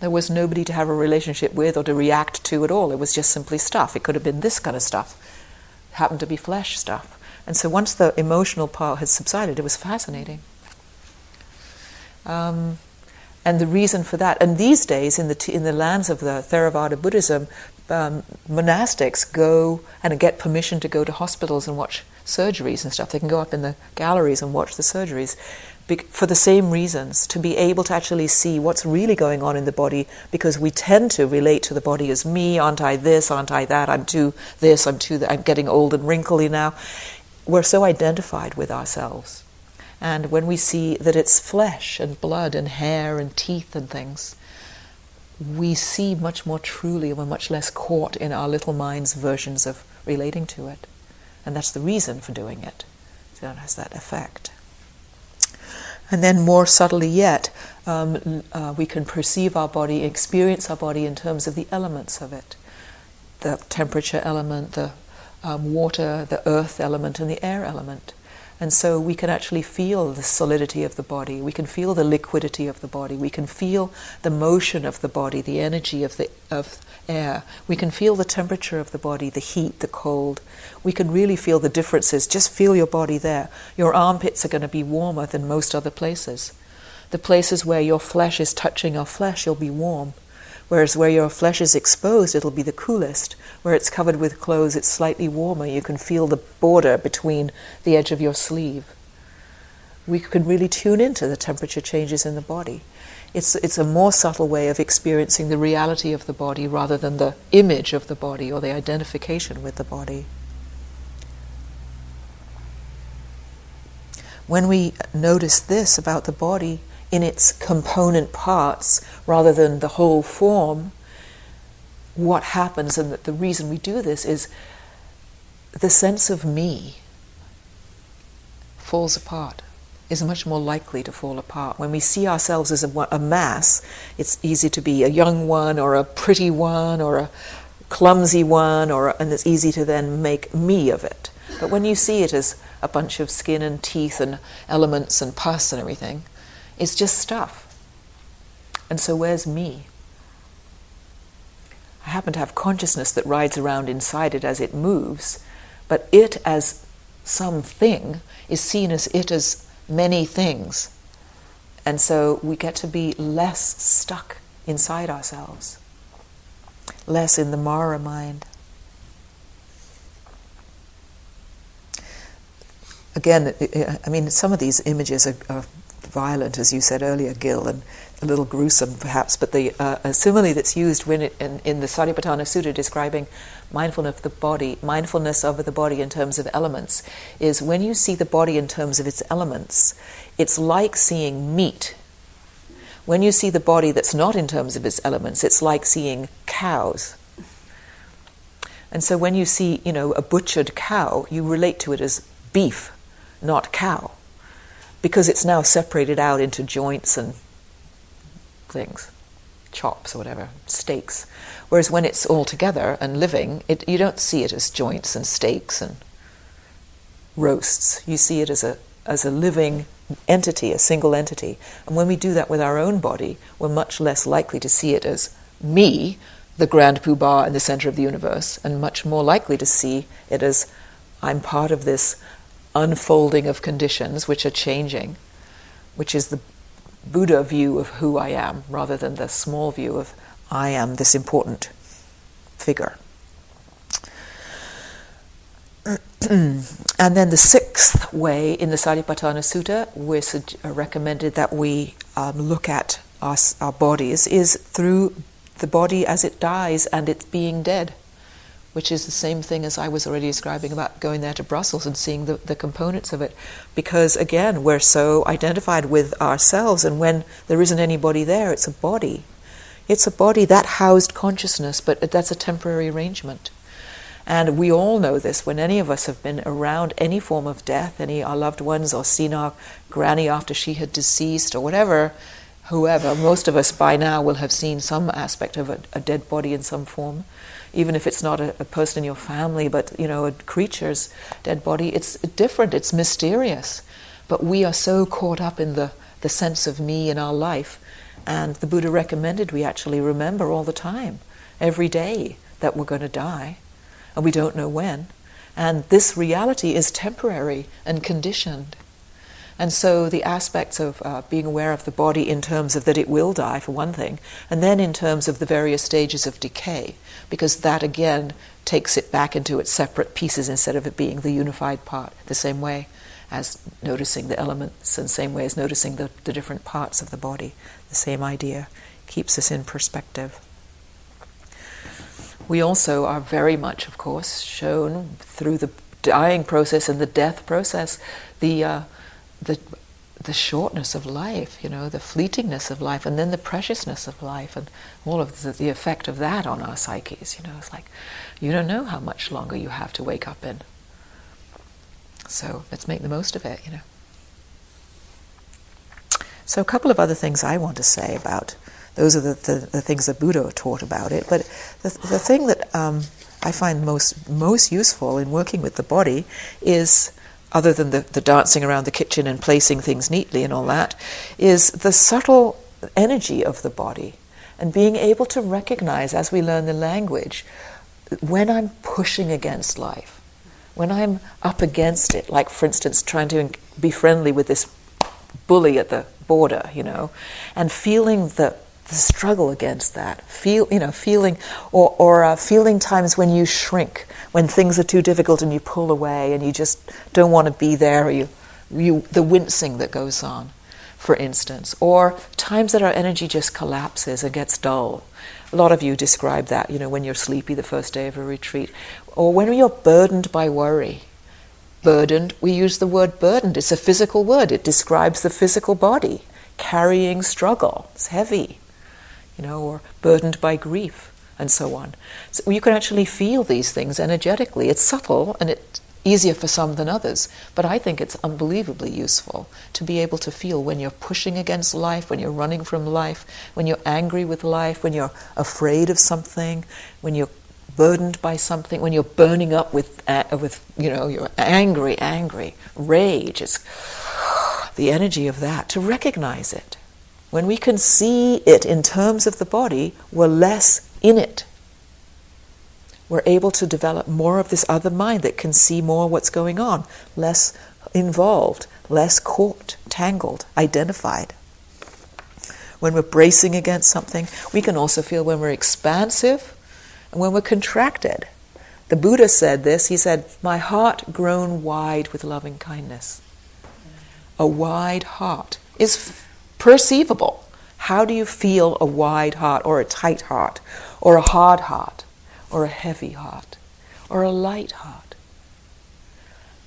A: There was nobody to have a relationship with or to react to at all. It was just simply stuff. It could have been this kind of stuff. It happened to be flesh stuff. And so once the emotional part had subsided, it was fascinating. Um, and the reason for that, and these days in the in the lands of the Theravada Buddhism, um, monastics go and get permission to go to hospitals and watch surgeries and stuff. They can go up in the galleries and watch the surgeries for the same reasons, to be able to actually see what's really going on in the body, because we tend to relate to the body as me, aren't I this, aren't I that, I'm too this, I'm too that, I'm getting old and wrinkly now. We're so identified with ourselves. And when we see that it's flesh and blood and hair and teeth and things, we see much more truly and we're much less caught in our little mind's versions of relating to it. And that's the reason for doing it. So it has that effect. And then, more subtly yet, um, uh, we can perceive our body, experience our body in terms of the elements of it the temperature element, the um, water, the earth element, and the air element. And so we can actually feel the solidity of the body, we can feel the liquidity of the body, we can feel the motion of the body, the energy of the of air. We can feel the temperature of the body, the heat, the cold. We can really feel the differences. Just feel your body there. Your armpits are going to be warmer than most other places. The places where your flesh is touching your flesh, you'll be warm. Whereas where your flesh is exposed, it'll be the coolest. Where it's covered with clothes, it's slightly warmer. You can feel the border between the edge of your sleeve. We can really tune into the temperature changes in the body. It's, it's a more subtle way of experiencing the reality of the body rather than the image of the body or the identification with the body. When we notice this about the body, in its component parts rather than the whole form, what happens, and the reason we do this is the sense of me falls apart, is much more likely to fall apart. When we see ourselves as a, a mass, it's easy to be a young one or a pretty one or a clumsy one, or and it's easy to then make me of it. But when you see it as a bunch of skin and teeth and elements and pus and everything, it's just stuff. And so, where's me? I happen to have consciousness that rides around inside it as it moves, but it as something is seen as it as many things. And so we get to be less stuck inside ourselves, less in the Mara mind. Again, I mean, some of these images are, are violent, as you said earlier, Gil, and a little gruesome perhaps, but the uh, simile that's used when it, in, in the Satipatthana Sutta describing mindfulness of the body, mindfulness of the body in terms of elements, is when you see the body in terms of its elements, it's like seeing meat. When you see the body that's not in terms of its elements, it's like seeing cows. And so when you see, you know, a butchered cow, you relate to it as beef, not cow because it's now separated out into joints and things, chops or whatever, steaks. Whereas when it's all together and living, it, you don't see it as joints and steaks and roasts. You see it as a as a living entity, a single entity. And when we do that with our own body, we're much less likely to see it as me, the grand poobah in the center of the universe, and much more likely to see it as I'm part of this unfolding of conditions which are changing, which is the Buddha view of who I am rather than the small view of I am this important figure. and then the sixth way in the Satipatthana Sutta, we're uh, recommended that we um, look at our bodies is through the body as it dies and it's being dead, which is the same thing as I was already describing about going there to Brussels and seeing the, the components of it. Because again, we're so identified with ourselves, and when there isn't anybody there, it's a body. It's a body that housed consciousness, but that's a temporary arrangement. And we all know this when any of us have been around any form of death, any our loved ones, or seen our granny after she had deceased, or whatever, whoever. Most of us by now will have seen some aspect of a, a dead body in some form, even if it's not a, a, person in your family, but you know, a creature's dead body. It's different. It's mysterious, but we are so caught up in the the sense of me in our life, and the Buddha recommended we actually remember all the time, every day, that we're going to die and we don't know when. And this reality is temporary and conditioned. And so the aspects of uh, being aware of the body in terms of that it will die, for one thing, and then in terms of the various stages of decay, because that again takes it back into its separate pieces instead of it being the unified part, the same way as noticing the elements, and same way as noticing the, the different parts of the body. The same idea keeps us in perspective. We also are very much, of course, shown through the dying process and the death process the uh, the the shortness of life, you know, the fleetingness of life, and then the preciousness of life, and all of the, the, effect of that on our psyches. You know, it's like you don't know how much longer you have to wake up in. So let's make the most of it, you know. So, a couple of other things I want to say about those are the, the, the, things that Buddha taught about it. But the, the thing that um, I find most most useful in working with the body is, other than the, the dancing around the kitchen and placing things neatly and all that, is the subtle energy of the body and being able to recognize as we learn the language when I'm pushing against life, when I'm up against it, like for instance, trying to be friendly with this bully at the border, you know, and feeling the the struggle against that. Feel, you know, feeling, or, or uh, feeling times when you shrink, when things are too difficult and you pull away and you just don't want to be there, or you, you, the wincing that goes on, for instance, or times that our energy just collapses and gets dull. A lot of you describe that, you know, when you're sleepy the first day of a retreat, or when you're burdened by worry. Burdened, we use the word burdened. It's a physical word. It describes the physical body carrying struggle. It's heavy you know, or burdened by grief, and so on. So you can actually feel these things energetically. It's subtle and it's easier for some than others, but I think it's unbelievably useful to be able to feel when you're pushing against life, when you're running from life, when you're angry with life, when you're afraid of something, when you're burdened by something, when you're burning up with, uh, with you know, you're angry, angry, rage. It's the energy of that, to recognize it. When we can see it in terms of the body, we're less in it. We're able to develop more of this other mind that can see more what's going on, less involved, less caught, tangled, identified. When we're bracing against something, we can also feel when we're expansive and when we're contracted. The Buddha said this he said, My heart grown wide with loving kindness. A wide heart is perceivable. How do you feel a wide heart or a tight heart or a hard heart or a heavy heart or a light heart?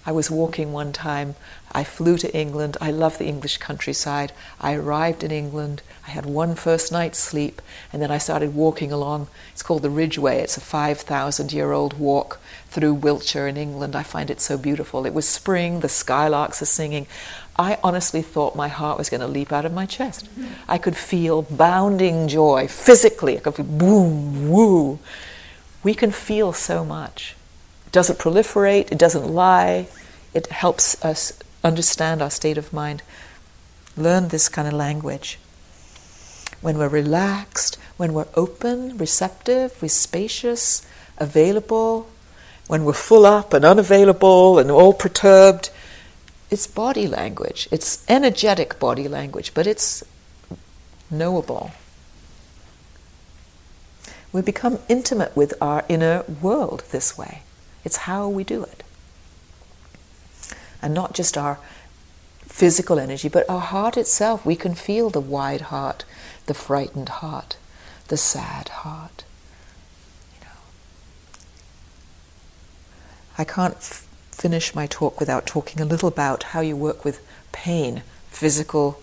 A: I was walking one time. I flew to England. I love the English countryside. I arrived in England. I had one first night's sleep, and then I started walking along. It's called the Ridgeway. It's a 5,000 year old walk through Wiltshire in England. I find it so beautiful. It was spring, the skylarks are singing. I honestly thought my heart was going to leap out of my chest. I could feel bounding joy physically. I could feel boom, woo. We can feel so much. It doesn't proliferate, it doesn't lie, it helps us understand our state of mind. Learn this kind of language. When we're relaxed, when we're open, receptive, we're spacious, available, when we're full up and unavailable and all perturbed, it's body language. It's energetic body language, but it's knowable. We become intimate with our inner world this way. It's how we do it. and not just our physical energy, but our heart itself. We can feel the wide heart, the frightened heart, the sad heart. You know. I can't finish my talk without talking a little about how you work with pain, physical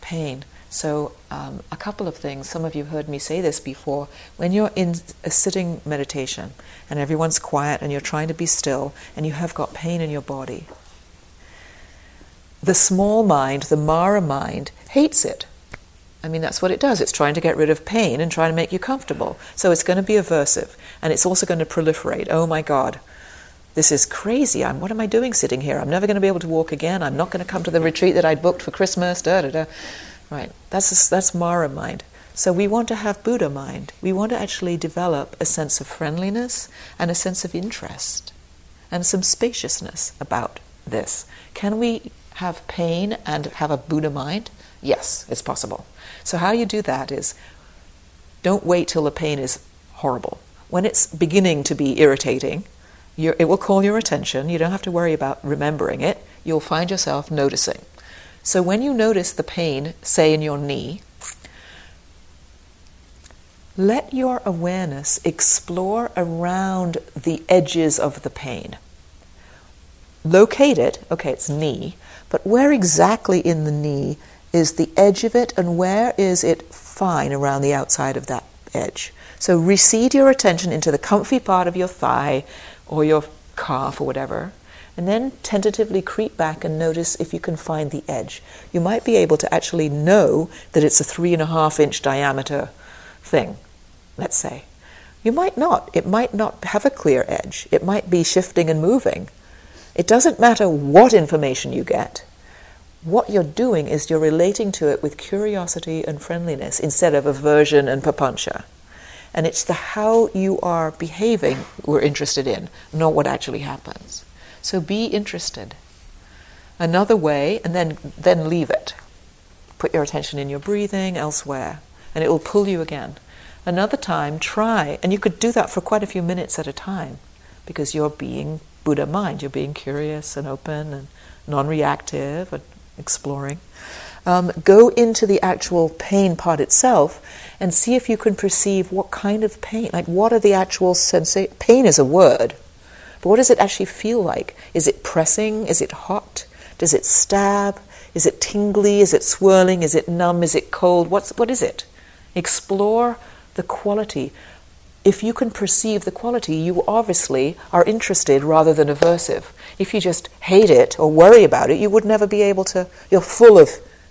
A: pain. So, um, a couple of things. Some of you heard me say this before. When you're in a sitting meditation and everyone's quiet and you're trying to be still and you have got pain in your body, the small mind, the Mara mind, hates it. I mean, that's what it does. It's trying to get rid of pain and trying to make you comfortable. So it's going to be aversive. And it's also going to proliferate. Oh my God, this is crazy. I'm, what am I doing sitting here? I'm never going to be able to walk again. I'm not going to come to the retreat that I'd booked for Christmas. Da da da. Right. That's that's Mara mind. So we want to have Buddha mind. We want to actually develop a sense of friendliness and a sense of interest and some spaciousness about this. Can we have pain and have a Buddha mind? Yes, it's possible. So how you do that is don't wait till the pain is horrible. When it's beginning to be irritating, it will call your attention. You don't have to worry about remembering it. You'll find yourself noticing. So when you notice the pain, say in your knee, let your awareness explore around the edges of the pain. Locate it, okay, it's knee, but where exactly in the knee is the edge of it and where is it fine around the outside of that edge? So recede your attention into the comfy part of your thigh or your calf or whatever, and then tentatively creep back and notice if you can find the edge. You might be able to actually know that it's a three and a half inch diameter thing, let's say. You might not. It might not have a clear edge. It might be shifting and moving. It doesn't matter what information you get. What you're doing is you're relating to it with curiosity and friendliness instead of aversion and papancha. And it's the how you are behaving we're interested in, not what actually happens. So be interested. Another way, and then, then leave it. Put your attention in your breathing, elsewhere, and it will pull you again. Another time, try, and you could do that for quite a few minutes at a time because you're being Buddha mind, you're being curious and open and non reactive and exploring. Um, go into the actual pain part itself and see if you can perceive what kind of pain, like what are the actual sensations. Pain is a word, but what does it actually feel like? Is it pressing? Is it hot? Does it stab? Is it tingly? Is it swirling? Is it numb? Is it cold? What's, what is it? Explore the quality. If you can perceive the quality, you obviously are interested rather than aversive. If you just hate it or worry about it, you would never be able to, you're full of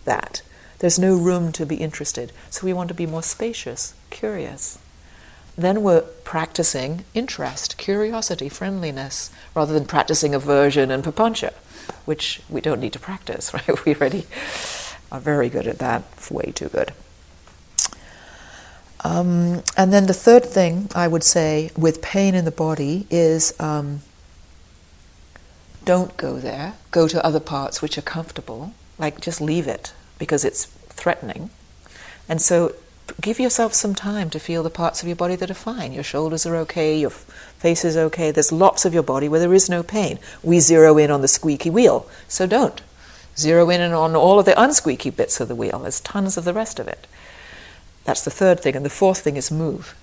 A: that. There's no room to be interested. So we want to be more spacious, curious then we're practicing interest, curiosity, friendliness, rather than practicing aversion and papancha, which we don't need to practice, right? We already are very good at that, way too good. Um, and then the third thing I would say with pain in the body is um, don't go there. Go to other parts which are comfortable. Like just leave it because it's threatening. And so give yourself some time to feel the parts of your body that are fine. Your shoulders are okay, your face is okay. There's lots of your body where there is no pain. We zero in on the squeaky wheel, so don't. Zero in on all of the unsqueaky bits of the wheel. There's tons of the rest of it. That's the third thing. And the fourth thing is move.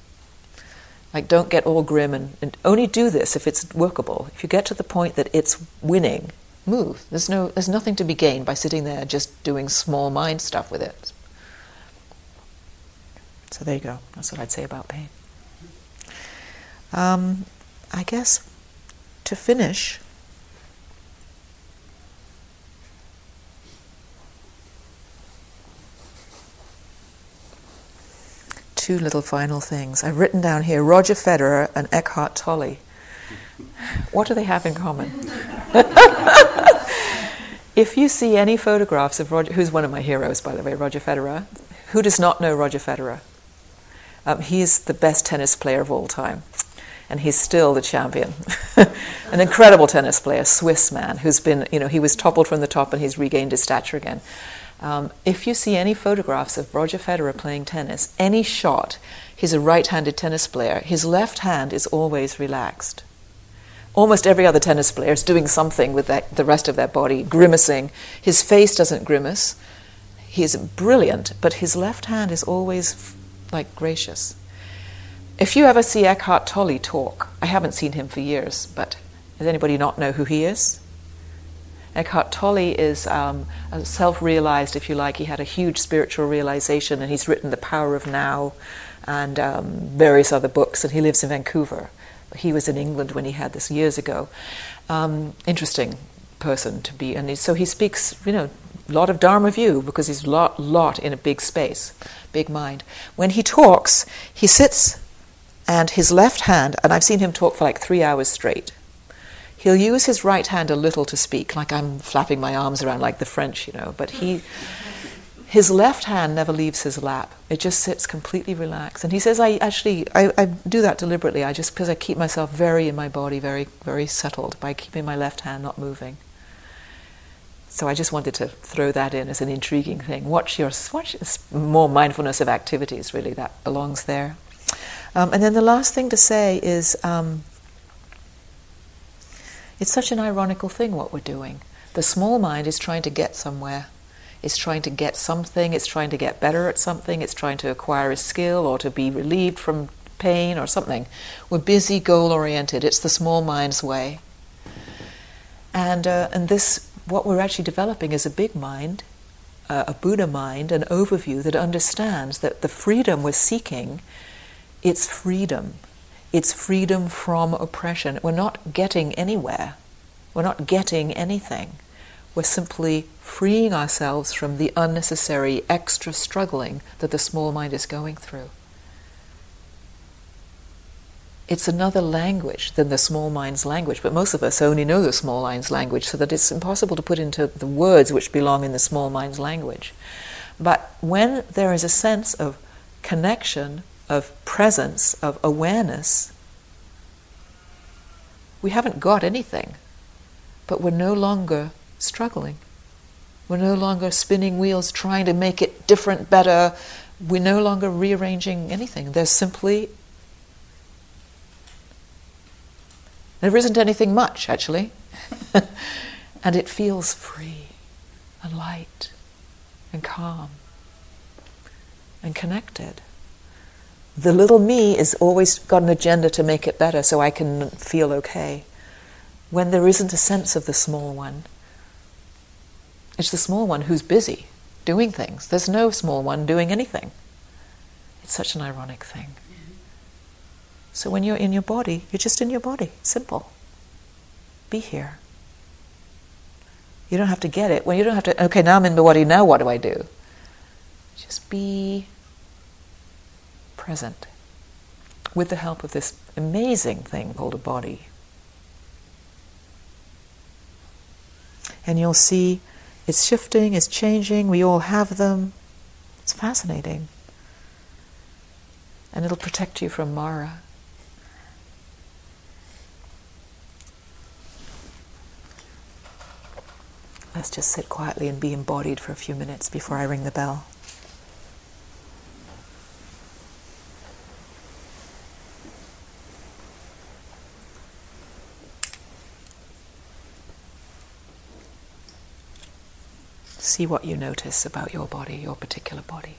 A: Like, don't get all grim and, and only do this if it's workable. If you get to the point that it's winning, move. There's, no, there's nothing to be gained by sitting there just doing small mind stuff with it. So there you go. That's what I'd say about pain. Um, I guess to finish, two little final things. I've written down here Roger Federer and Eckhart Tolle. What do they have in common? if you see any photographs of Roger, who's one of my heroes, by the way, Roger Federer, who does not know Roger Federer? Um, he's the best tennis player of all time, and he's still the champion. An incredible tennis player, Swiss man, who's been, you know, he was toppled from the top and he's regained his stature again. Um, if you see any photographs of Roger Federer playing tennis, any shot, he's a right handed tennis player, his left hand is always relaxed. Almost every other tennis player is doing something with that, the rest of their body, grimacing. His face doesn't grimace. He's brilliant, but his left hand is always like gracious. If you ever see Eckhart Tolle talk, I haven't seen him for years, but does anybody not know who he is? Eckhart Tolle is um, self realized, if you like. He had a huge spiritual realization, and he's written The Power of Now and um, various other books, and he lives in Vancouver. He was in England when he had this years ago. Um, interesting person to be, and so he speaks, you know, a lot of Dharma view because he's lot, lot in a big space, big mind. When he talks, he sits and his left hand, and I've seen him talk for like three hours straight. He'll use his right hand a little to speak, like I'm flapping my arms around like the French, you know, but he his left hand never leaves his lap. It just sits completely relaxed. And he says, I actually, I, I do that deliberately. I just, because I keep myself very in my body, very, very settled by keeping my left hand not moving. So I just wanted to throw that in as an intriguing thing. Watch your, watch more mindfulness of activities, really, that belongs there. Um, and then the last thing to say is, um, it's such an ironical thing what we're doing. The small mind is trying to get somewhere it's trying to get something, it's trying to get better at something, it's trying to acquire a skill or to be relieved from pain or something. We're busy, goal oriented. It's the small mind's way. And, uh, and this, what we're actually developing is a big mind, uh, a Buddha mind, an overview that understands that the freedom we're seeking, it's freedom. It's freedom from oppression. We're not getting anywhere. We're not getting anything. We're simply freeing ourselves from the unnecessary extra struggling that the small mind is going through. It's another language than the small mind's language, but most of us only know the small mind's language, so that it's impossible to put into the words which belong in the small mind's language. But when there is a sense of connection, of presence, of awareness, we haven't got anything, but we're no longer struggling. We're no longer spinning wheels trying to make it different, better. We're no longer rearranging anything. There's simply. There isn't anything much, actually. and it feels free and light and calm and connected. The little me is always got an agenda to make it better so I can feel okay. When there isn't a sense of the small one, it's the small one who's busy doing things. There's no small one doing anything. It's such an ironic thing. So when you're in your body, you're just in your body. Simple. Be here. You don't have to get it. Well, you don't have to, okay, now I'm in the body, now what do I do? Just be present with the help of this amazing thing called a body. And you'll see it's shifting, it's changing, we all have them. It's fascinating. And it'll protect you from Mara. Let's just sit quietly and be embodied for a few minutes before I ring the bell. See what you notice about your body, your particular body.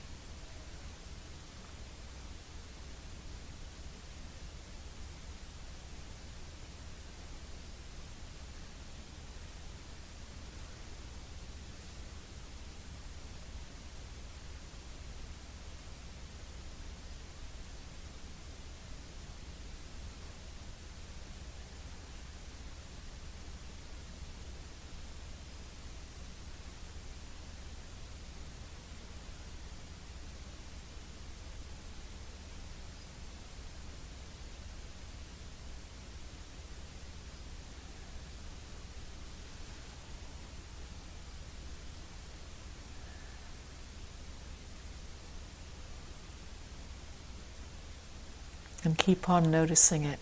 A: Keep on noticing it.